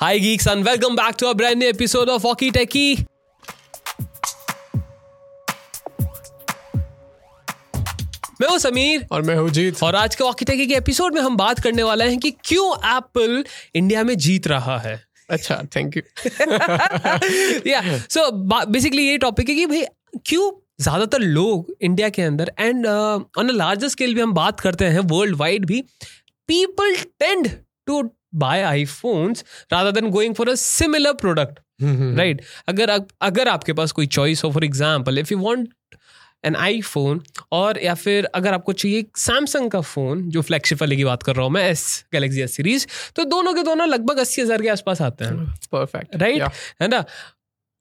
Hi, geeks, and welcome back to a brand new episode of Walkie Techie. मैं हूँ समीर। और मैं हूँ जीत। और आज के वॉकी टेकी के एपिसोड में हम बात करने वाले हैं कि क्यों एप्पल इंडिया में जीत रहा है। अच्छा थैंक यू या सो बेसिकली ये टॉपिक है कि भाई क्यों ज़्यादातर लोग इंडिया के अंदर and on a larger scale भी हम बात करते हैं वर्ल्ड वाइड भी। People tend to buy iPhones rather than going for a similar product right अगर आप- अगर आपके पास कोई चॉइस हो for example if you want an iPhone और या फिर अगर आपको चाहिए सैमसंग का फ़ोन जो फ्लैगशिप वाले की बात कर रहा हूँ मैं एस गैलेक्सी एस सीरीज़ तो दोनों के दोनों लगभग अस्सी हज़ार के आसपास आते हैं। परफेक्ट राइट है ना?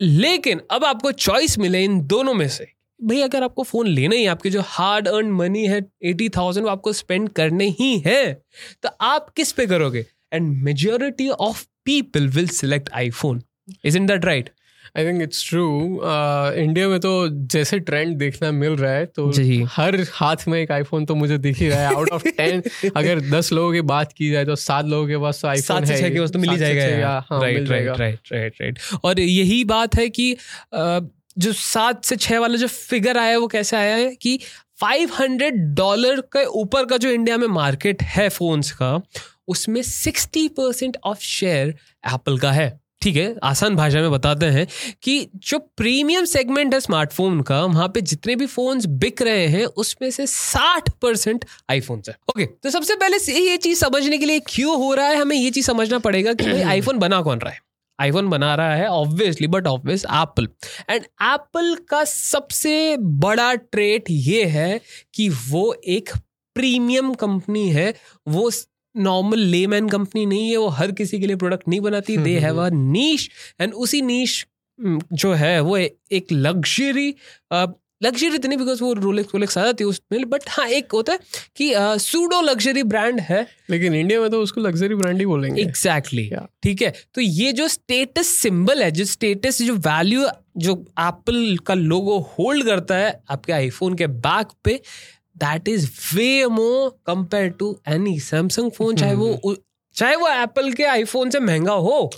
लेकिन अब आपको चॉइस मिले इन दोनों में से। भाई अगर आपको फ़ोन लेना है आपके जो हार्ड अर्न मनी है एटी थाउज़ेंड वो आपको स्पेंड करने ही है तो आप किस पे करोगे? And majority of people will select iPhone is in that right I think it's true India में तो जैसे ट्रेंड देखना मिल रहा है तो। हर हाथ में एक आईफोन तो मुझे दिख ही रहा है। आउट ऑफ़ टेन अगर दस लोगों की बात की जाए तो सात लोगों के पास तो आईफोन है के पास तो मिल ही जाएगा right right right right right और यही बात है कि जो सात से छह वाला जो फिगर आया है वो कैसे आया है कि 500 डॉलर के ऊपर का जो इंडिया में मार्केट है फोन्स का उसमें 60 परसेंट ऑफ़ शेयर एप्पल का है। ठीक है? आसान भाषा में बताते हैं कि जो प्रीमियम सेगमेंट है स्मार्टफ़ोन का वहाँ पे जितने भी फोन्स बिक रहे हैं उसमें से 60 परसेंट आईफोन है। ओके तो सबसे पहले से ये चीज़ समझने के लिए क्यों हो रहा है? हमें ये चीज़ समझना पड़ेगा कि भाई आईफोन बना कौन रहा है? आईफोन बना रहा है obviously but obvious Apple and Apple का सबसे बड़ा ट्रेट ये है कि वो एक प्रीमियम कंपनी है वो नॉर्मल लेमैन कंपनी नहीं है वो हर किसी के लिए प्रोडक्ट नहीं बनाती they have a niche and उसी नीश जो है वो एक लग्जरी लग्जरी तो नहीं बिकॉज़ वो रोलेक्स रोलेक्स आ जाती है उसमें बट हाँ एक होता है कि सूडो लग्जरी ब्रांड है लेकिन इंडिया में तो उसको लग्जरी ब्रांड ही बोलेंगे एग्जैक्टली Yeah. ठीक yeah. है तो ये जो स्टेटस सिंबल है जो स्टेटस जो वैल्यू जो एप्पल का लोगो होल्ड करता है आपके आईफोन के बैक पे that is way more compare to any Samsung phone चाहे वो चाहे वो एप्पल के आईफोन से महँगा हो।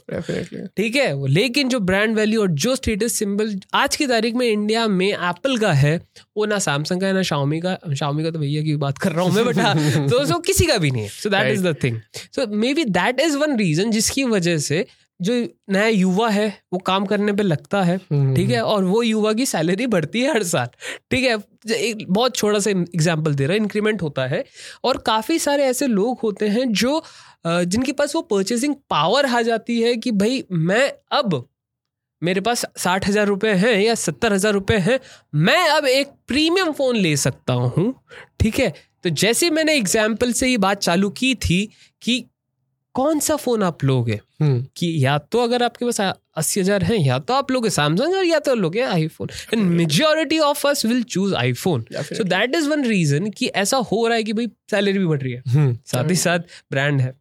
ठीक है? लेकिन जो ब्रांड वैल्यू और जो स्टेटस सिंबल आज की तारीख में इंडिया में एप्पल का है वो ना सैमसंग का है ना शाओमी का। शाओमी का तो भैया की बात कर रहा हूँ मैं बट हाँ, तो so किसी का भी नहीं है। So that is the thing so maybe that is one reason जिसकी वजह से जो नया युवा है वो काम करने पे लगता है ठीक है? और वो युवा की सैलरी बढ़ती है हर साल ठीक है? एक बहुत छोटा सा एग्ज़ाम्पल दे रहा है इंक्रीमेंट होता है। और काफ़ी सारे ऐसे लोग होते हैं जो जिनके पास वो परचेसिंग पावर आ जाती है कि भाई मैं अब मेरे पास साठ हज़ार रुपये हैं या सत्तर हज़ार रुपये हैं मैं अब एक प्रीमियम फ़ोन ले सकता हूँ ठीक है? तो जैसे मैंने एग्ज़ाम्पल से ये बात चालू की थी कि कौन सा फ़ोन आप लोगे? कि या तो अगर आपके पास अस्सी हज़ार है या तो आप लोगे सैमसंग और या तो लोगे iPhone and majority of us will choose iPhone so that is one reason कि ऐसा हो रहा है कि भाई सैलरी भी बढ़ रही है। साथ ही साथ ब्रांड है।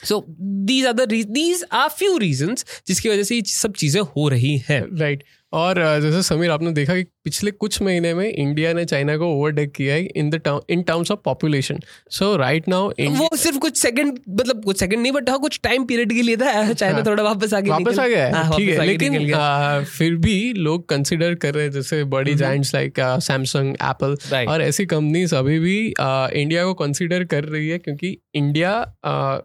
So these are these are few reasons जिसकी वजह से ये सब चीज़ें हो रही है। राइट और जैसे समीर आपने देखा कि पिछले कुछ महीने में इंडिया ने चाइना को ओवरटेक किया है in the in terms of population so right now वो सिर्फ़ कुछ सेकंड मतलब कुछ सेकंड नहीं बट हाँ कुछ टाइम पीरियड के लिए था। चाइना हाँ। थोड़ा वापस वापस आ गया हाँ, है ठीक है लेकिन फिर भी लोग कंसिडर कर रहे हैं जैसे बड़ी जाइंट्स लाइक सैमसंग एप्पल और ऐसी कंपनीज़ अभी भी इंडिया को कंसिडर कर रही है क्योंकि इंडिया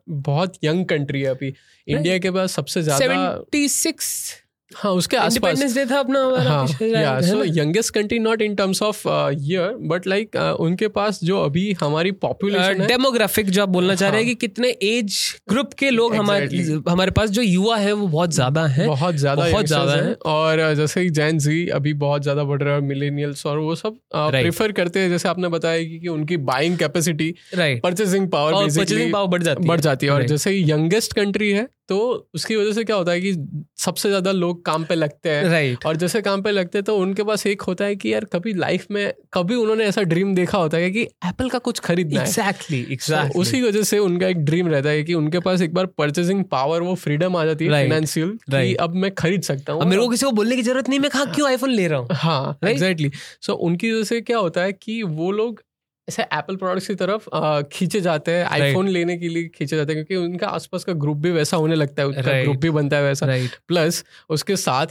बहुत यंग कंट्री है अभी। इंडिया के पास सबसे ज़्यादा 76 हाँ उसके आसपास इंडिपेंडेंस डे था अपना हाँ या so? Youngest country not in terms of year but like उनके पास जो अभी हमारी पॉपुलेशन है डेमोग्राफिक जो आप बोलना चाह रहे हैं हाँ। कि कितने एज ग्रुप के लोग हमारे Exactly. हमारे पास जो युवा है वो बहुत ज़्यादा है बहुत ज़्यादा बहुत ज़्यादा है। और uh, जैसे जैन जी अभी बहुत ज़्यादा बढ़ रहा है मिलेनियल्स और वो सब. प्रेफर करते हैं जैसे आपने बताया कि, उनकी बाइंग कैपेसिटी परचेसिंग पावर बढ़ जाती है और जैसे यंगेस्ट कंट्री है तो उसकी वजह से क्या होता है कि सबसे ज़्यादा लोग काम पे लगते हैं। राइट और जैसे काम पे लगते हैं तो उनके पास एक होता है कि यार कभी लाइफ में कभी उन्होंने ऐसा ड्रीम देखा होता है कि एप्पल का कुछ खरीदना है। एग्जैक्टली So, उसी वजह से उनका एक ड्रीम रहता है कि उनके पास एक बार परचेसिंग पावर वो फ्रीडम आ जाती है फाइनेंशियल कि Right. अब मैं खरीद सकता हूँ। मेरे को किसी को बोलने की ज़रूरत नहीं मैं कहा क्यों आईफोन ले रहा हूँ? हाँ Right? एग्जैक्टली सो उनकी वजह से क्या होता है कि वो लोग ऐसे एप्पल प्रोडक्ट्स की तरफ़ खींचे जाते हैं आईफोन right. लेने के लिए खींचे जाते हैं क्योंकि उनका आसपास का ग्रुप भी वैसा होने लगता है उनका Right. ग्रुप भी बनता है वैसा राइट प्लस उसके साथ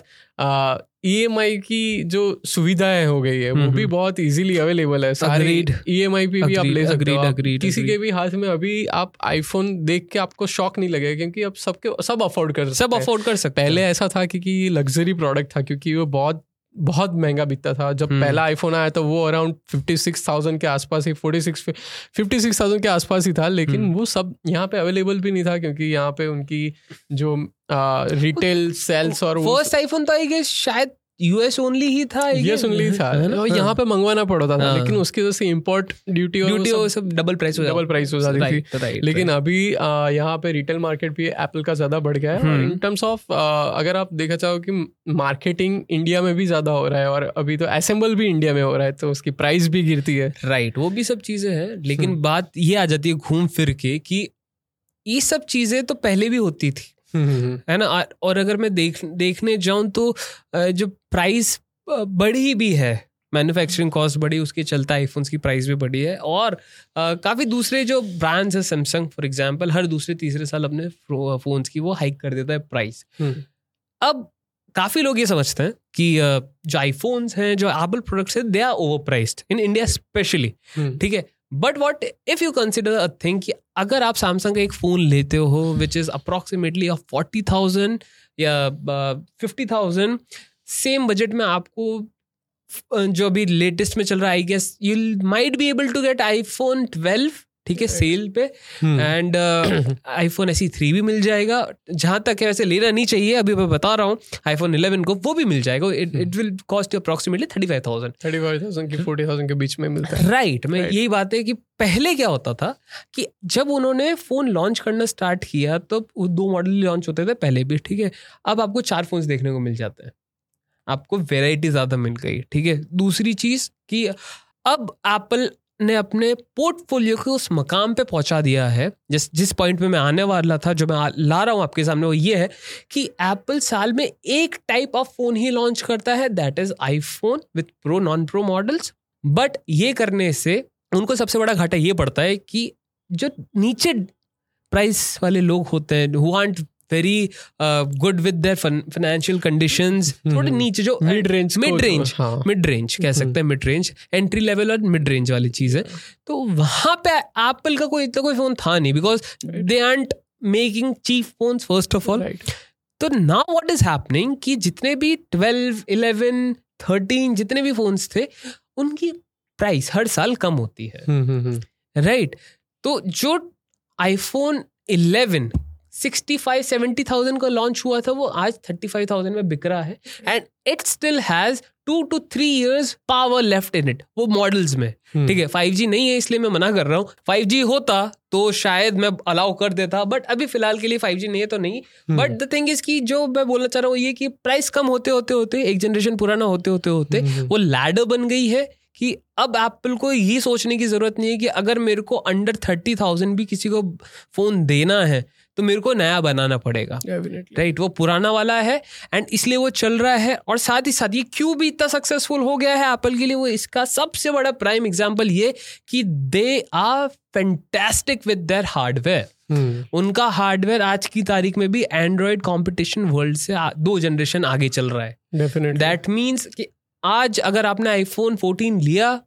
ईएमआई की जो सुविधाएँ हो गई है वो भी। बहुत इजीली अवेलेबल है सारी ई एम आई पे भी आप ले सकते हो किसी के भी हाथ में अभी आप आईफोन देख के आपको शॉक नहीं लगेगा क्योंकि अब सबके सब अफोर्ड कर सब। अफोर्ड कर सकते पहले ऐसा था क्योंकि ये लग्जरी प्रोडक्ट था क्योंकि वो बहुत बहुत महँगा बिकता था जब हम्म। पहला आईफोन आया तो वो अराउंड फिफ्टी सिक्स थाउज़ेंड के आसपास ही forty six fifty six thousand के आसपास ही था लेकिन हम्म। वो सब यहाँ पे अवेलेबल भी नहीं था क्योंकि यहाँ पे उनकी जो रिटेल सेल्स और फ़र्स्ट आईफोन तो आई गेस शायद यूएस ओनली ही था यूएस ओनली था है ना? और यहाँ पे मंगवाना पड़ता था हाँ। लेकिन उसकी वजह से इम्पोर्ट ड्यूटी ड्यूटी वो सब डबल प्राइस हो डबल प्राइस हो जाती थी लेकिन अभी यहाँ पे रिटेल मार्केट भी एप्पल का ज़्यादा बढ़ गया है। इन टर्म्स ऑफ़ अगर आप देखा चाहो कि मार्केटिंग इंडिया में भी ज़्यादा हो रहा है और अभी तो असेंबल भी इंडिया में हो रहा है तो उसकी प्राइस भी गिरती है राइट वो भी सब चीज़ें हैं लेकिन हम्म। बात ये आ जाती है घूम फिर के कि ये सब चीज़ें तो पहले भी होती थी है ना? और अगर मैं देख देखने जाऊँ तो जो प्राइस बढ़ी भी है मैन्युफैक्चरिंग कॉस्ट बढ़ी उसके चलता आईफोन्स की प्राइस भी बढ़ी है और काफ़ी दूसरे जो ब्रांड्स है सैमसंग फॉर एग्जांपल हर दूसरे तीसरे साल अपने फोन्स की वो हाइक कर देता है प्राइस अब काफ़ी लोग ये समझते हैं कि जो आईफोन्स हैं जो एप्पल प्रोडक्ट्स हैं they are overpriced in India specially ठीक है? But what if you consider a thing अगर आप सैमसंग का एक फ़ोन लेते हो which is approximately forty thousand या फिफ्टी थाउज़ेंड सेम बजट में आपको जो अभी लेटेस्ट में चल रहा है I guess you might be able to get iPhone twelve ठीक है सेल पे एंड आईफोन एसी थ्री भी मिल जाएगा जहाँ तक है वैसे लेना नहीं चाहिए अभी मैं बता रहा हूँ आईफोन 11 को वो भी मिल जाएगा it it will cost you approximately thirty five thousand thirty five thousand की फोर्टी थाउज़ेंड के बीच में मिलता है। राइट मैं Right. यही बात है कि पहले क्या होता था कि जब उन्होंने फ़ोन लॉन्च करना स्टार्ट किया तो दो मॉडल लॉन्च होते थे पहले भी ठीक है? अब आपको चार फोन्स देखने को मिल जाते हैं। आपको वेराइटी ज़्यादा मिल गई ठीक है? दूसरी चीज़ कि अब एप्पल ने अपने पोर्टफोलियो को उस मकाम पे पहुँचा दिया है। जिस जिस पॉइंट में मैं आने वाला था, जो मैं ला रहा हूँ आपके सामने, वो ये है कि एप्पल साल में एक टाइप ऑफ़ फ़ोन ही लॉन्च करता है that is iPhone with pro non pro models but ये करने से उनको सबसे बड़ा घाटा ये पड़ता है कि जो नीचे प्राइस वाले लोग होते हैं who aren't very good with financial conditions थोड़े हम्म। नीचे जो mid range mid range mid range कह सकते हैं मिड रेंज एंट्री लेवल और मिड रेंज वाली चीज़ है। तो वहाँ पे एप्पल का कोई इतना कोई फ़ोन था नहीं because they aren't making cheap phones first of all तो नाउ व्हाट इज़ हैपनिंग कि जितने भी ट्वेल्व इलेवन थर्टीन जितने भी फोन्स थे उनकी प्राइस हर साल कम होती है। Right right? तो जो आईफोन 11 65 70 थाउज़ेंड का लॉन्च हुआ था वो आज 35 थाउज़ेंड में बिक रहा है। And it still has two two three years power left in it वो मॉडल्स में। ठीक है फाइव जी नहीं है इसलिए मैं मना कर रहा हूँ। फाइव जी होता तो शायद मैं अलाउ कर देता बट अभी फ़िलहाल के लिए फाइव जी नहीं है तो नहीं। बट द थिंग इज़ कि जो मैं बोलना चाह रहा हूँ ये कि प्राइस कम होते होते होते एक जनरेशन पुराना होते होते होते वो लैडर बन गई है कि अब एप्पल को ये सोचने की ज़रूरत नहीं है कि अगर मेरे को अंडर थर्टी थाउज़ेंड भी किसी को फ़ोन देना है तो मेरे को नया बनाना पड़ेगा। राइट वो पुराना वाला है एंड इसलिए वो चल रहा है और साथ ही साथ ये क्यों भी इतना सक्सेसफुल हो गया है एप्पल के लिए वो इसका सबसे बड़ा प्राइम एग्ज़ाम्पल ये कि they are fantastic with their hardware उनका हार्डवेयर आज की तारीख में भी एंड्रॉयड कंपटीशन वर्ल्ड से दो जनरेशन आगे चल रहा है। डेफिनेटली दैट मीन्स कि आज अगर आपने आईफोन 14 लिया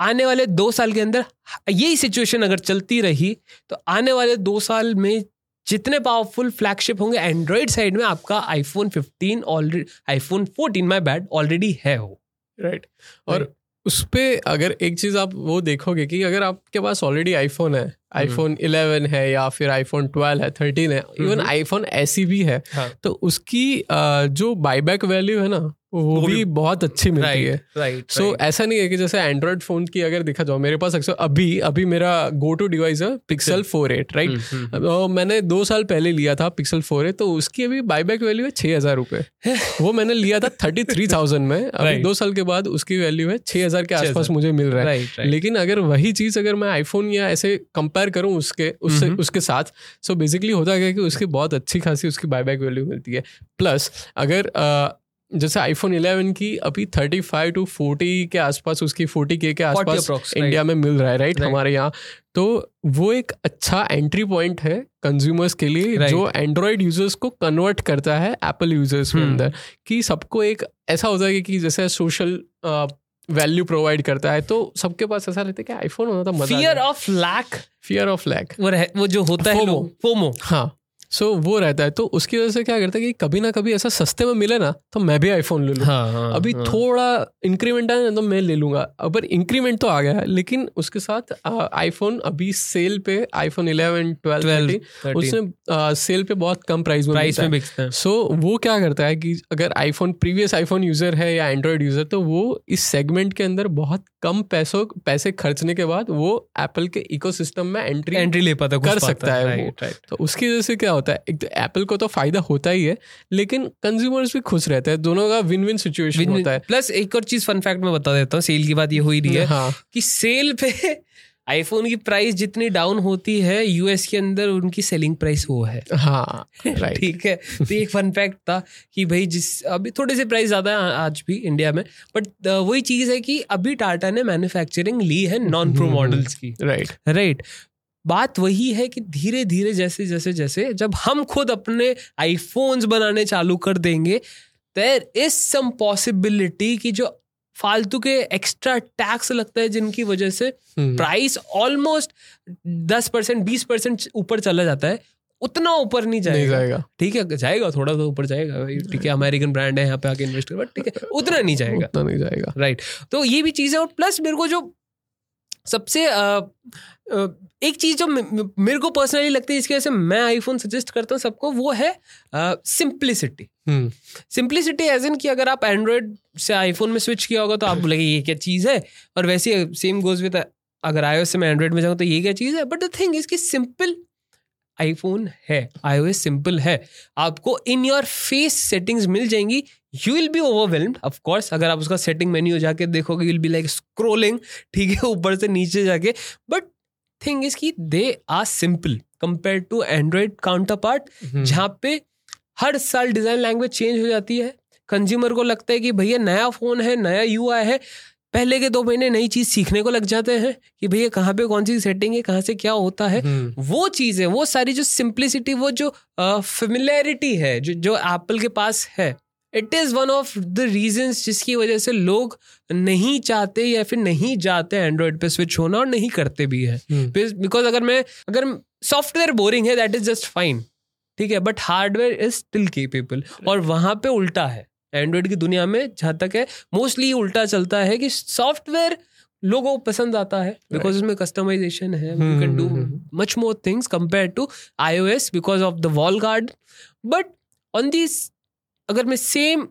आने वाले दो साल के अंदर यही सिचुएशन अगर चलती रही तो आने वाले दो साल में जितने पावरफुल फ्लैगशिप होंगे एंड्रॉयड साइड में आपका iPhone 15 already iPhone 14 my bad already है हो राइट right. और right. उस पर अगर एक चीज़ आप वो देखोगे कि अगर आपके पास ऑलरेडी आईफोन है आईफोन 11 है या फिर आईफोन 12 है 13 है इवन आईफोन ऐसी भी है हाँ। तो उसकी जो बाईबैक वैल्यू है ना वो भी बहुत अच्छी मिलती है। राइट सो ऐसा नहीं है कि जैसे एंड्रॉइड फ़ोन की अगर देखा जाओ मेरे पास अक्सर अभी अभी मेरा गो टू डिवाइस है पिक्सल फोर एट राइट मैंने दो साल पहले लिया था पिक्सल फोर एट तो उसकी अभी बायबैक वैल्यू है छह हज़ार रुपए। वो मैंने लिया था थर्टी थ्री थाउज़ेंड में। अभी Right. दो साल के बाद उसकी वैल्यू है छह हज़ार के आसपास मुझे मिल रहा है। लेकिन अगर वही चीज़ अगर मैं आईफोन या ऐसे कंपेयर करूँ उसके उससे हम्म। उसके साथ सो बेसिकली होता क्या है कि उसकी बहुत अच्छी खासी उसकी बायबैक वैल्यू मिलती है। प्लस अगर जैसे आईफोन 11 की अभी 35 टू 40 के आसपास उसकी 40 के के आसपास इंडिया में मिल रहा है राइट हमारे यहाँ। तो वो एक अच्छा एंट्री पॉइंट है कंज्यूमर्स के लिए जो एंड्रॉयड यूज़र्स को कन्वर्ट करता है एप्पल यूज़र्स के Hmm. अंदर कि सबको एक ऐसा होता है कि जैसे सोशल वैल्यू प्रोवाइड करता है तो सबके पास ऐसा रहता है कि आईफोन होना मज़ा fear of lack fear of lack वो रह, वो जो होता है फोमो। हाँ। सो so, वो रहता है। तो उसकी वजह से क्या करता है कि कभी ना कभी ऐसा सस्ते में मिले ना तो मैं भी आईफोन ले लूँ। हाँ हाँ अभी हाँ. थोड़ा इंक्रीमेंट आया ना तो मैं ले लूँगा। अगर इंक्रीमेंट तो आ गया है लेकिन उसके साथ आईफोन अभी सेल पे आईफोन 11 12 12, 13 उसमें सेल पे बहुत कम प्राइस में प्राइस में बिकते हैं। सो वो क्या करता है कि अगर आईफोन प्रीवियस आईफोन यूज़र है या एंड्रॉयड यूज़र तो वो इस सेगमेंट के अंदर बहुत कम पैसों पैसे खर्चने के बाद वो एप्पल के इकोसिस्टम में एंट्री एंट्री ले पाता कर सकता है। तो उसकी वजह से क्या होता है एक तो एप्पल को तो फ़ायदा होता ही है लेकिन कंज्यूमर्स भी खुश रहते हैं दोनों का विन विन सिचुएशन होता है। प्लस एक और चीज़ फन फैक्ट मैं बता देता हूँ सेल की बात ये हो ही रही है हाँ। कि सेल पे आईफोन की प्राइस जितनी डाउन होती है यूएस के अंदर उनकी सेलिंग प्राइस वो है। हाँ ठीक है? तो एक फन फैक्ट था कि भाई जिस अभी थोड़े से प्राइस ज़्यादा है आज भी इंडिया में बट वही चीज़ है कि अभी टाटा ने मैन्युफैक्चरिंग ली है नॉन प्रो मॉडल्स की। राइट राइट बात वही है कि धीरे धीरे जैसे जैसे जैसे जब हम खुद अपने आईफोन्स बनाने चालू कर देंगे देर इज़ सम पॉसिबिलिटी कि जो फालतू के एक्स्ट्रा टैक्स लगता है जिनकी वजह से हम्म, प्राइस ऑलमोस्ट दस परसेंट बीस परसेंट ऊपर चला जाता है उतना ऊपर नहीं जाएगा। ठीक है जाएगा थोड़ा तो ऊपर जाएगा ठीक है अमेरिकन ब्रांड है यहाँ पे आके इन्वेस्ट कर बट ठीक है उतना नहीं जाएगा। उतना नहीं जाएगा। राइट तो ये भी चीज़ है और प्लस मेरे को जो सबसे एक चीज़ जो मेरे को पर्सनली लगती है इसकी वजह से मैं आईफोन सजेस्ट करता हूँ सबको वो है सिंप्लिसिटी सिंप्लिसिटी एज इन कि अगर आप एंड्रॉयड से आईफोन में स्विच किया होगा तो आप बोलेंगे ये क्या चीज़ है? और वैसे सेम गोज विद अगर iOS से मैं एंड्रॉयड में जाऊँ तो ये क्या चीज़ है? बट द थिंग इज़ कि सिंपल आईफोन है iOS सिंपल है। आपको इन योर फेस सेटिंग्स मिल जाएँगी। You will be overwhelmed of course अगर आप उसका सेटिंग मेन्यू जाके देखोगे you will be like scrolling ठीक है ऊपर से नीचे जाके। बट थिंग इज़ कि they are simple compare to Android counterpart जहाँ पे हर साल डिज़ाइन लैंग्वेज चेंज हो जाती है। कंज्यूमर को लगता है कि भैया नया फ़ोन है नया यूआई है पहले के दो महीने नई चीज़ सीखने को लग जाते हैं कि भैया कहाँ पे कौन सी सेटिंग है कहाँ से क्या होता है। हम्म, वो चीज़ है वो सारी जो सिंप्लिसिटी वो जो फेमिलैरिटी है जो जो एप्पल के पास है it is one of the reason जिसकी वजह से लोग नहीं चाहते या फिर नहीं जाते एंड्रॉयड पे स्विच होना और नहीं करते भी है। बिकॉज़ अगर मैं अगर सॉफ्टवेयर बोरिंग है दैट इज़ जस्ट फाइन ठीक है? But hardware is still capable और वहाँ पे उल्टा है। एंड्रॉयड की दुनिया में जहाँ तक है मोस्टली उल्टा चलता है कि सॉफ्टवेयर लोगों को पसंद आता है। Because right. उसमें कस्टमाइजेशन है। You can do much more things compare to I because of the wall guard but on this अगर मैं सेम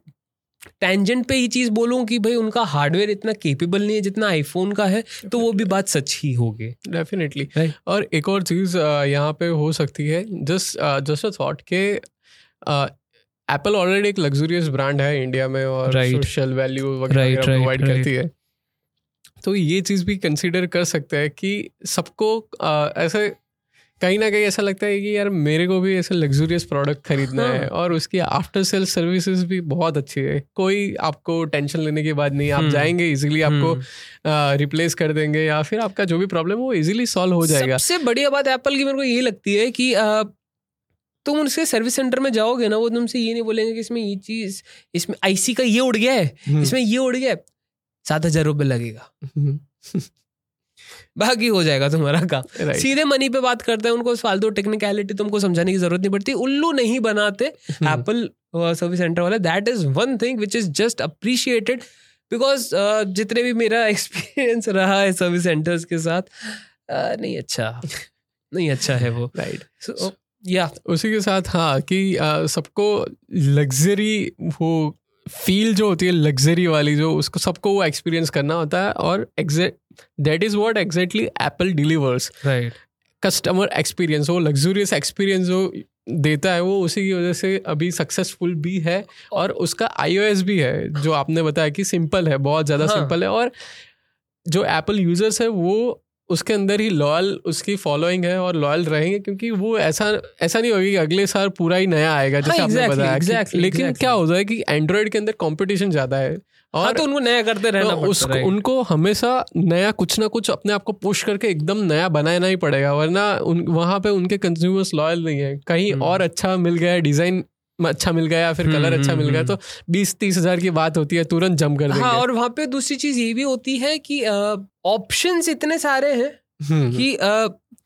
टेंजेंट पे ही चीज़ बोलूँ कि भाई उनका हार्डवेयर इतना केपेबल नहीं है जितना आईफोन का है तो वो भी बात सच ही होगी। डेफिनेटली और एक और चीज़ यहाँ पे हो सकती है जस्ट जस्ट अ थॉट के एप्पल ऑलरेडी एक लग्जरियस ब्रांड है इंडिया में और सोशल वैल्यू वगैरह प्रोवाइड करती है। तो ये चीज़ भी कंसिडर कर सकते हैं कि सबको ऐसे कहीं ना कहीं ऐसा लगता है कि यार मेरे को भी ऐसे लग्जूरियस प्रोडक्ट खरीदना हाँ। है और उसकी आफ्टर सेल सर्विसेज़ भी बहुत अच्छी है कोई आपको टेंशन लेने की बात नहीं आप हम्म। जाएँगे इजीली आपको हम्म। रिप्लेस कर देंगे या फिर आपका जो भी प्रॉब्लम है वो इजीली सॉल्व हो जाएगा सबसे बढ़िया बात एप्पल की मेरे को ये लगती है कि अ, तुम उनसे सर्विस सेंटर में जाओगे ना वो तुमसे ये नहीं बोलेंगे कि इसमें ये चीज़ इसमें आईसी का ये उड़ गया है हम्म। इसमें ये उड़ गया है सात हज़ार रुपये लगेगा हम्म, बाकी हो जाएगा तुम्हारा काम। Right. सीधे मनी पे बात करते हैं उनको फालतू टेक्निकलिटी तुमको समझाने की ज़रूरत नहीं पड़ती। उल्लू नहीं बनाते एप्पल सर्विस सेंटर वाले। That is one thing which is just appreciated because जितने भी मेरा एक्सपीरियंस रहा है सर्विस सेंटर्स के साथ uh, नहीं अच्छा। नहीं अच्छा है वो। Right. So, या उसी के साथ हाँ कि सबको लग्जरी वो फील जो होती है लग्जरी वाली जो उसको सबको वो एक्सपीरियंस करना होता है और exact that is what exactly Apple delivers right customer experience वो लग्जूरियस एक्सपीरियंस जो देता है वो उसी की वजह से अभी सक्सेसफुल भी है और उसका आईओएस भी है जो आपने बताया कि सिंपल है बहुत ज़्यादा हाँ। सिंपल है और जो एप्पल यूज़र्स है वो उसके अंदर ही लॉयल उसकी फॉलोइंग है और लॉयल रहेंगे क्योंकि वो ऐसा ऐसा नहीं होगा कि अगले साल पूरा ही नया आएगा जैसे हाँ, आपने बताया कि- exactly, लेकिन exactly. क्या होता है कि एंड्रॉयड के अंदर कंपटीशन ज़्यादा है और हाँ तो उनको नया करते रहना तो है उनको हमेशा नया कुछ ना कुछ अपने आप को पुश करके एकदम नया बनाना ही पड़ेगा वरना उन वहाँ पे उनके कंज्यूमर्स लॉयल नहीं है कहीं हम्म। और अच्छा मिल गया डिज़ाइन अच्छा मिल गया या फिर हम्म, कलर अच्छा हम्म, मिल गया हम्म। तो बीस तीस हज़ार की बात होती है तुरंत जम कर देंगे। हाँ और वहाँ पे दूसरी चीज़ ये भी होती है कि ऑप्शन इतने सारे हैं हम्म, कि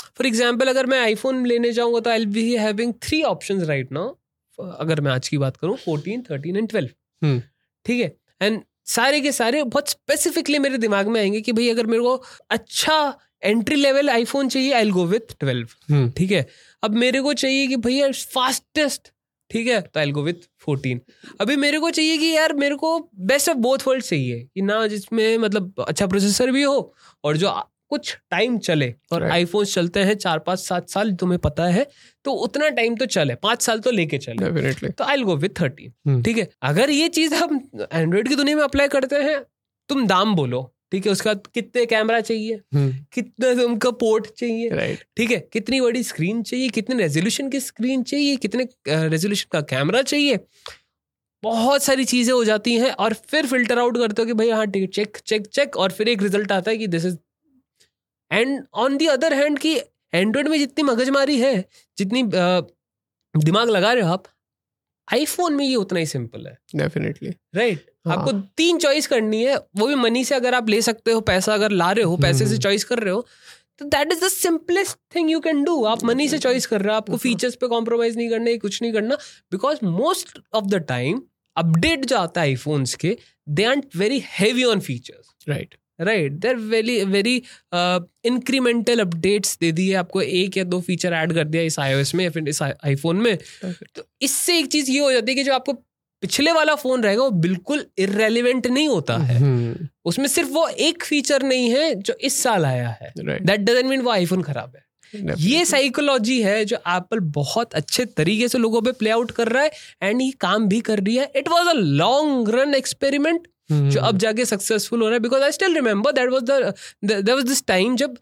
फॉर एग्ज़ाम्पल अगर मैं आईफोन लेने जाऊँगा तो I be having three option right now अगर मैं आज की बात करूँ fourteen thirteen and twelve hmm. ठीक है? एंड सारे के सारे बहुत स्पेसिफिकली मेरे दिमाग में आएँगे कि भाई अगर मेरे को अच्छा एंट्री लेवल आईफोन चाहिए आई गो विथ ट्वेल्व हम्म, ठीक है? अब मेरे को चाहिए कि भैया फास्टेस्ट ठीक है? तो आई गो विथ फोर्टीन अभी मेरे को चाहिए कि यार मेरे को बेस्ट ऑफ़ बोथ वर्ल्ड चाहिए। कि ना जिसमें मतलब अच्छा प्रोसेसर भी हो और जो कुछ टाइम चले। और Right. आईफोन चलते हैं चार पाँच सात साल तुम्हें पता है तो उतना टाइम तो चले। पाँच साल तो लेके चले। Definitely. तो आई गो विथ थर्टीन। ठीक है? अगर ये चीज़ हम एंड्रॉइड की दुनिया में अप्लाई करते हैं तुम दाम बोलो। ठीक है? उसका कितने कैमरा चाहिए? हम्म, कितना तुमका पोर्ट चाहिए? Right. ठीक है? कितनी बड़ी स्क्रीन चाहिए? कितने रेजोल्यूशन की स्क्रीन चाहिए? कितने रेजोल्यूशन का कैमरा चाहिए? बहुत सारी चीज़ें हो जाती हैं और फिर फ़िल्टर आउट करते हो कि भाई हाँ ठीक चेक चेक चेक और फिर एक रिज़ल्ट आता है कि this is and on the other hand की एंड्रॉइड में जितनी मगजमारी है जितनी दिमाग लगा रहे हो आप आईफोन में ये उतना ही सिंपल है Definitely. Right right? हाँ। आपको तीन चॉइस करनी है वो भी मनी से अगर आप ले सकते हो पैसा अगर ला रहे हो पैसे से हम्म। चॉइस कर रहे हो तो that is the simplest thing you can do आप मनी से चॉइस कर रहे हो आपको। फीचर्स पे कॉम्प्रोमाइज नहीं करना है कुछ नहीं करना because most of the time update जो आता है आईफोन्स के they are very heavy on features Right. Right they're very very incremental updates दे दिए आपको। एक या दो फीचर ऐड कर दिया इस iOS में या फिर इस आईफोन में। तो इससे एक चीज़ ये हो जाती है कि जो आपको पिछले वाला फ़ोन रहेगा वो बिल्कुल इरेलीवेंट नहीं होता है। हम्म, उसमें सिर्फ़ वो एक फीचर नहीं है जो इस साल आया है। दैट डजंट मीन वो आईफोन खराब है। ये साइकोलॉजी है जो एप्पल बहुत अच्छे तरीके से लोगों पे प्ले आउट कर रहा है। एंड ये काम भी कर रही है। It was a long run experiment hmm, जो अब जाके सक्सेसफुल हो रहा है because I still remember that was the there was this time जब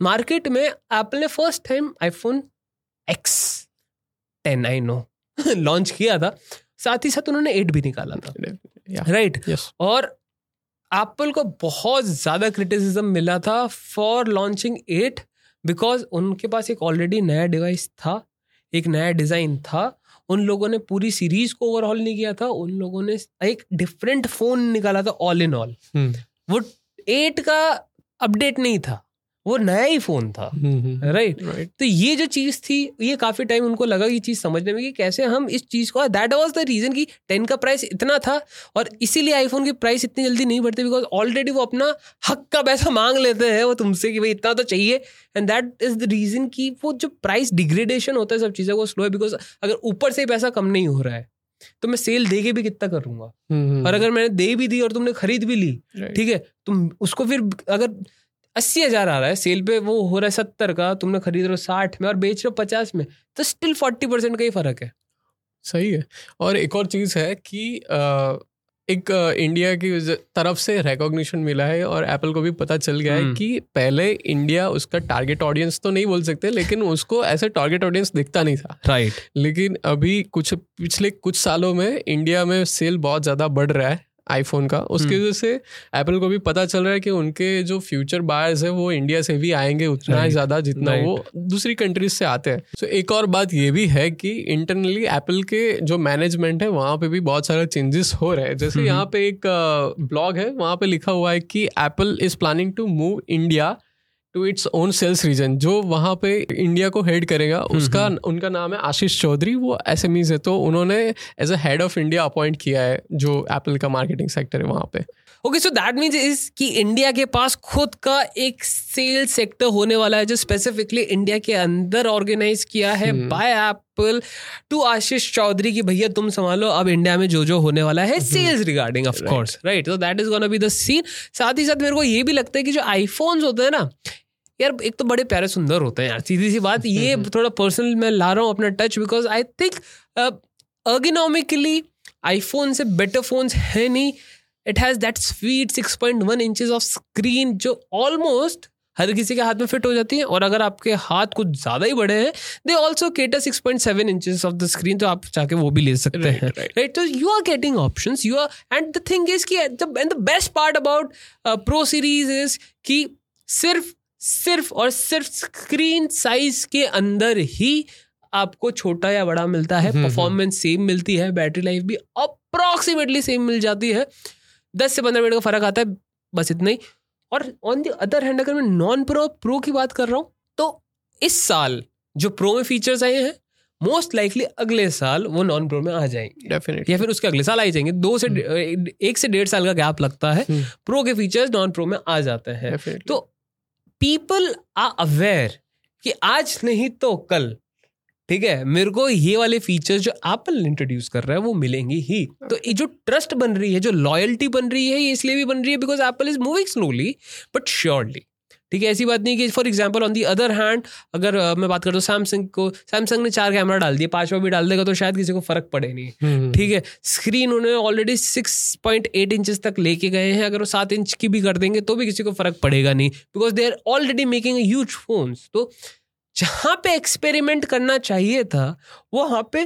मार्केट में एप्पल ने first time iPhone X ten I know launch किया था। साथ ही साथ उन्होंने एट भी निकाला था। Yeah. Right Yes. और एप्पल को बहुत ज़्यादा क्रिटिसिज्म मिला था फॉर लॉन्चिंग एट बिकॉज़ उनके पास एक ऑलरेडी नया डिवाइस था एक नया डिज़ाइन था। उन लोगों ने पूरी सीरीज़ को ओवरऑल नहीं किया था उन लोगों ने एक डिफरेंट फ़ोन निकाला था ऑल इन ऑल वो एट का अपडेट नहीं था। वो नया ही फ़ोन था hmm, hmm, right right. right. तो ये जो चीज़ थी ये काफ़ी टाइम उनको लगा ये चीज़ समझने में कि कैसे हम इस चीज़ को दैट वाज द रीजन कि टेन का प्राइस इतना था और इसीलिए आईफोन की प्राइस इतनी जल्दी नहीं बढ़ती बिकॉज़ ऑलरेडी वो अपना हक का पैसा मांग लेते हैं वो तुमसे कि भाई इतना तो चाहिए and that is the reason कि वो जो प्राइस डिग्रेडेशन होता है सब चीज़ों को स्लो है बिकॉज़ अगर ऊपर से पैसा कम नहीं हो रहा है तो मैं सेल दे के भी कितना करूँगा हम्म, और अगर मैंने दे भी दी और तुमने खरीद भी ली. ठीक है तुम उसको फिर अगर अस्सी हज़ार आ रहा है सेल पे वो हो रहा है सत्तर का तुमने खरीद रहे हो साठ में और बेच रहे हो पचास में तो स्टिल फोर्टी परसेंट का ही फ़र्क है। सही है। और एक और चीज़ है कि एक इंडिया की तरफ़ से रिकॉग्निशन मिला है और एप्पल को भी पता चल गया है हम्म। कि पहले इंडिया उसका टारगेट ऑडियंस तो नहीं बोल सकते लेकिन उसको ऐसे टारगेट ऑडियंस दिखता नहीं था। राइट लेकिन अभी कुछ पिछले कुछ सालों में इंडिया में सेल बहुत ज़्यादा बढ़ रहा है। आईफोन का। उसकी हम्म। वजह से एप्पल को भी पता चल रहा है कि उनके जो फ्यूचर बायर्स है वो इंडिया से भी आएँगे उतना ही ज़्यादा जितना वो दूसरी कंट्रीज़ से आते हैं। सो एक और बात ये भी है कि इंटरनली एप्पल के जो मैनेजमेंट है वहाँ पे भी बहुत सारे चेंजेस हो रहे हैं। जैसे हम्म। यहाँ पे एक ब्लॉग है वहाँ पे लिखा हुआ है कि Apple is planning to move India to its own sales region जो वहाँ पे इंडिया को हेड करेगा उसका उनका नाम है आशीष चौधरी। वो एस है तो उन्होंने as a head of India appoint किया है जो एप्पल का मार्केटिंग सेक्टर है वहाँ पे। Okay so that means is कि इंडिया के पास खुद का एक सेल सेक्टर होने वाला है जो स्पेसिफिकली इंडिया के अंदर ऑर्गेनाइज किया है हम्म। By Apple to Ashish Chaudhary की भैया तुम संभालो अब इंडिया में जो जो होने वाला है sales regarding of course right तो that is gonna be the scene साथ ही साथ मेरे को ये भी लगता है कि जो आईफोन्स होते हैं ना यार एक तो बड़े प्यारे सुंदर होते हैं यार सीधी सी बात ये थोड़ा पर्सनल मैं ला रहा हूँ अपना touch because I think ergonomically iPhone से बेटर फोन्स है नहीं। It has that sweet 6.1 inches of screen जो ऑलमोस्ट हर किसी के हाथ में फिट हो जाती है। और अगर आपके हाथ कुछ ज़्यादा ही बड़े हैं they also cater six point seven inches of the screen तो आप चाहे वो भी ले सकते Right, हैं। राइट तो you are getting option you are and the thing is की and the best part about pro series is कि सिर्फ़ सिर्फ़ और सिर्फ़ स्क्रीन साइज़ के अंदर ही आपको छोटा या बड़ा मिलता है हम्म, परफॉर्मेंस सेम मिलती है बैटरी लाइफ भी अप्रोक्सीमेटली सेम मिल जाती है। दस से पंद्रह मिनट का फ़र्क आता है बस इतना ही। और ऑन द अदर हैंड अगर मैं नॉन प्रो प्रो की बात कर रहा हूँ तो इस साल जो प्रो में फीचर्स आए हैं मोस्ट लाइकली अगले साल वो नॉन प्रो में आ जाएँगे। डेफिनेटली या फिर उसके अगले साल आ जाएँगे। दो से एक से डेढ़ साल का गैप लगता है हम्म। प्रो के फीचर्स नॉन प्रो में आ जाते हैं। तो पीपल आर अवेयर कि आज नहीं तो कल, ठीक है? मेरे को ये वाले फीचर्स जो एप्पल इंट्रोड्यूस कर रहा है, वो मिलेंगे ही। तो ये जो ट्रस्ट बन रही है, जो लॉयल्टी बन रही है, ये इसलिए भी बन रही है because Apple is moving slowly but surely ठीक है ऐसी बात नहीं कि for example on the other hand अगर uh, मैं बात करता हूँ सैमसंग को सैमसंग ने चार कैमरा डाल दिया पांचवा भी डाल देगा तो शायद किसी को फ़र्क पड़े नहीं। हम्म, ठीक है स्क्रीन उन्होंने already six point eight inches तक लेके गए हैं अगर वो सात इंच की भी कर देंगे तो भी किसी को फ़र्क पड़ेगा नहीं because they are already making huge phones तो जहाँ पे एक्सपेरिमेंट करना चाहिए था वो वहाँ पे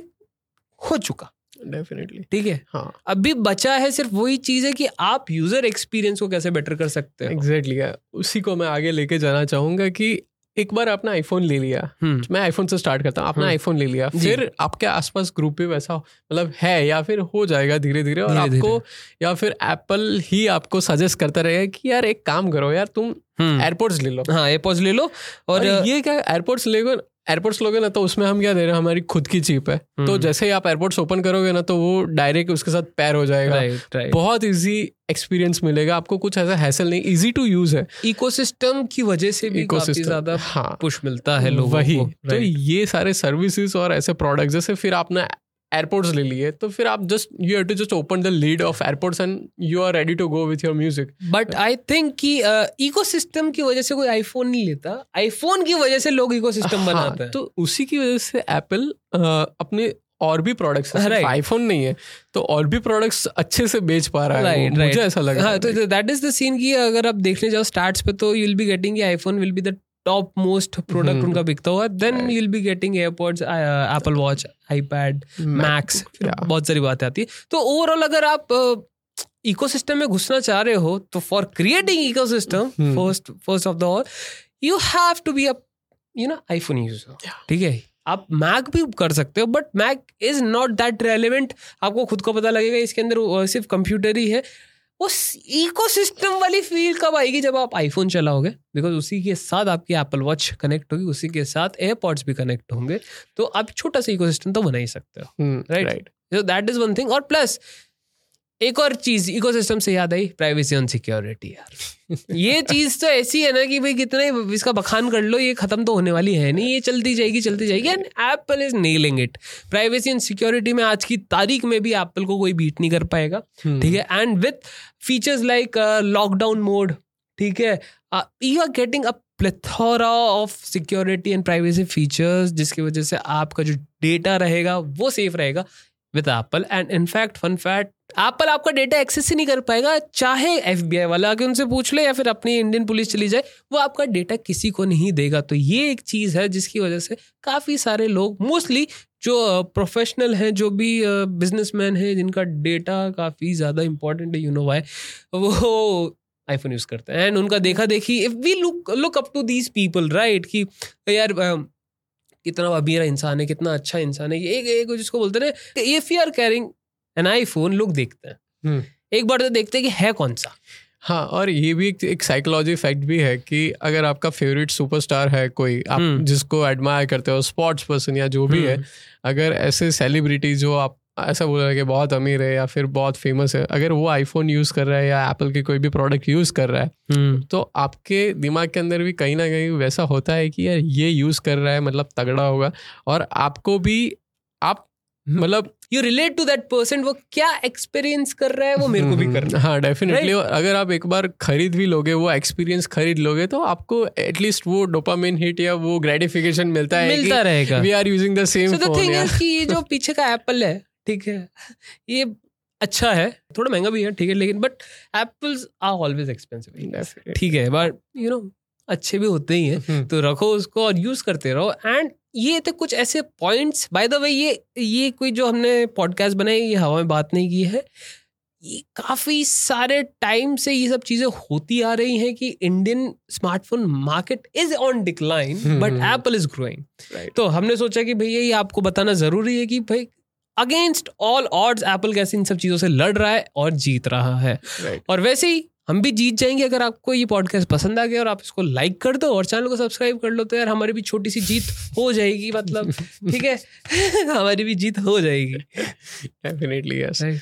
हो चुका। डेफिनेटली ठीक है? हाँ। अभी बचा है सिर्फ़ वही चीज़ है कि आप यूज़र एक्सपीरियंस को कैसे बेटर कर सकते हो। एग्जैक्टली exactly, उसी को मैं आगे लेके जाना चाहूँगा कि एक बार आपने आईफोन ले लिया। हम्म, मैं आईफोन से स्टार्ट करता हूँ। आपने हम्म। आईफोन ले लिया। फिर आपके आसपास ग्रुप भी वैसा मतलब है या फिर हो जाएगा धीरे धीरे और धीरे-धीरे। आपको या फिर एप्पल ही आपको सजेस्ट करता रहेगा कि यार एक काम करो यार तुम हम्म। एयरपोर्ट्स ले लो। हाँ एयरपोर्ट्स ले लो और और ये क्या एयरपोर्ट्स लेगो एयरपोर्ट्स लोगे ना तो उसमें हम क्या दे रहे हैं? हमारी खुद की चीप है। तो हम्म। जैसे ही आप एयरपोर्ट्स ओपन करोगे ना तो वो डायरेक्ट उसके साथ पैर हो जाएगा। राइट राइट बहुत इजी एक्सपीरियंस मिलेगा। आपको कुछ ऐसा हैसल नहीं इजी टू यूज़ है। इकोसिस्टम की वजह से भी काफ़ी ज़्यादा हाँ। पुश मिलता है लोगों वही। को। तो ये सारे सर्विसेज़ और ऐसे प्रोडक्ट जैसे फिर आपने एयरपोर्ट्स ले लिए तो फिर आप just you have to just open the lid of AirPods and you are ready to go with your music but I think कि इकोसिस्टम की वजह से कोई आईफोन नहीं लेता। आईफोन की वजह से लोग इकोसिस्टम बनाते हैं। तो उसी की वजह से एप्पल अपने और भी प्रोडक्ट्स Right. आईफोन नहीं है तो और भी प्रोडक्ट्स अच्छे से बेच पा रहा है वो। राइट मुझे ऐसा लग हाँ है। तो दैट इज़ द सीन की अगर आप देखने जाओ स्टार्ट्स पे तो you'll be getting iPhone will be the top most product. उनका बिकता हुआ then Right. You'll be getting AirPods Apple Watch iPad Macs बहुत सारी बातें आती है। तो ओवरऑल अगर आप इकोसिस्टम में घुसना चाह रहे हो तो for creating ecosystem. First first of the all you have to be a you know iPhone user ठीक है? आप मैक भी कर सकते हो but Mac is not that relevant आपको खुद को पता लगेगा इसके अंदर सिर्फ़ कंप्यूटर ही है। उस इकोसिस्टम वाली फील कब आएगी जब आप आईफोन चलाओगे? बिकॉज़ उसी के साथ आपकी एप्पल वॉच कनेक्ट होगी उसी के साथ एयरपॉड्स भी कनेक्ट होंगे। तो आप छोटा सा इकोसिस्टम तो बना ही सकते हो। Right right so that is one thing और प्लस एक और चीज़ इकोसिस्टम से याद आई प्राइवेसी ऑन सिक्योरिटी यार। ये चीज़ तो ऐसी है ना कि भाई कितना इसका बखान कर लो ये खत्म तो होने वाली है नहीं ये चलती जाएगी चलती जाएगी and Apple is nailing it privacy and security में आज की तारीख में भी एप्पल को कोई बीट नहीं कर पाएगा ठीक है? And with features like lockdown mode ठीक है? You are getting a plethora of security and privacy features जिसकी वजह से आपका जो डेटा रहेगा वो सेफ़ रहेगा with Apple and in fact fun fact Apple आपका डेटा एक्सेस ही नहीं कर पाएगा, चाहे एफ़ बी आई वाला आके उनसे पूछ ले या फिर अपनी इंडियन पुलिस चली जाए, वो आपका डेटा किसी को नहीं देगा। तो ये एक चीज़ है जिसकी वजह से काफ़ी सारे लोग मोस्टली जो प्रोफेशनल हैं, जो भी बिजनेसमैन हैं, जिनका डेटा काफ़ी ज़्यादा इंपॉर्टेंट है यू नो वाई वो आईफोन यूज़ करते हैं एंड उनका देखा देखी if we look look up to these people right कि, यार कितना अमीर इंसान है, कितना अच्छा इंसान है एक एक जिसको बोलते हैं if you are carrying an iPhone लोग देखते हैं हम्म। एक बार तो देखते हैं कि है कौन सा हाँ और ये भी एक, एक साइकोलॉजी फैक्ट भी है कि अगर आपका फेवरेट सुपरस्टार है कोई आप हम्म। जिसको एडमायर करते हो स्पोर्ट्स पर्सन या जो भी है हम्म। अगर ऐसे सेलिब्रिटी जो आप ऐसा बोल रहे हैं कि बहुत अमीर है या फिर बहुत फ़ेमस है अगर वो आईफोन यूज़ कर रहा है या एप्पल के कोई भी प्रोडक्ट यूज़ कर रहा है तो आपके दिमाग के अंदर भी कहीं ना कहीं वैसा होता है कि यार ये यूज़ कर रहा है मतलब तगड़ा होगा और आपको भी आप मतलब you relate to that person वो क्या एक्सपीरियंस कर रहा है वो मेरे को भी करना हाँ। Definitely Right? अगर आप एक बार खरीद भी लोगे वो एक्सपीरियंस खरीद लोगे तो आपको एटलीस्ट वो डोपामिन हिट या वो ग्रेटिफिकेशन मिलता है मिलता रहेगा। We are using the same so the thing is कि ये जो पीछे का एप्पल है ठीक है ये अच्छा है थोड़ा महँगा भी है ठीक है लेकिन but Apples are always expensive ठीक है बट यू नो अच्छे भी होते ही हैं तो रखो उसको और यूज़ करते रहो एंड ये थे कुछ ऐसे पॉइंट्स बाय द वे ये ये कोई जो हमने पॉडकास्ट बनाई ये हवा में बात नहीं की है। ये काफ़ी सारे टाइम से ये सब चीज़ें होती आ रही हैं कि Indian smartphone market is on decline but Apple is growing तो हमने सोचा कि भैया ये आपको बताना ज़रूरी है कि भाई अगेंस्ट ऑल ऑर्ड्स एप्पल कैसे इन सब चीज़ों से लड़ रहा है और जीत रहा है। Right. और वैसे ही हम भी जीत जाएँगे अगर आपको ये पॉडकास्ट पसंद आ गया और आप इसको लाइक कर दो और चैनल को सब्सक्राइब कर लो तो यार हमारी भी छोटी सी जीत हो जाएगी मतलब ठीक है? हमारी भी जीत हो जाएगी। Definitely yes Right.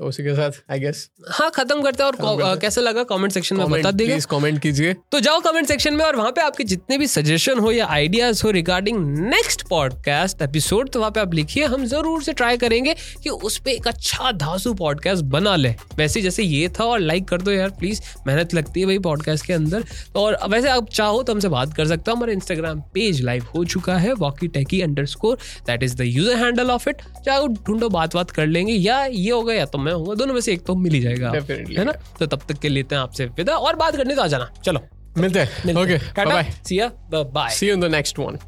तो उसी के साथ आई गेस हाँ खत्म करते हैं और करते। कैसा लगा? कमेंट सेक्शन में बता देगा प्लीज़ कमेंट कीजिए। तो जाओ कमेंट सेक्शन में और वहाँ पे आपके जितने भी सजेशन हो या आइडियाज़ हो रिगार्डिंग नेक्स्ट पॉडकास्ट एपिसोड तो वहाँ पे आप लिखिए। हम ज़रूर से ट्राई करेंगे कि उस पे एक अच्छा धासु पॉडकास्ट बना ले। वैसे जैसे ये था और लाइक कर दो यार प्लीज़ मेहनत लगती है भाई पॉडकास्ट के अंदर। और वैसे आप चाहो तो हमसे बात कर सकते हो। हमारा इंस्टाग्राम पेज लाइव हो चुका है walkie talkie underscore that is the user handle of it चाहे ढूंढो बात बात कर लेंगे या ये होगा या तो मैं होगा दोनों में से एक तो मिल ही जाएगा है ना? तो तब तक के लेते हैं आपसे विदा और बात करने तो आ जाना चलो। मिलते हैं। Okay bye see ya bye see you in the next one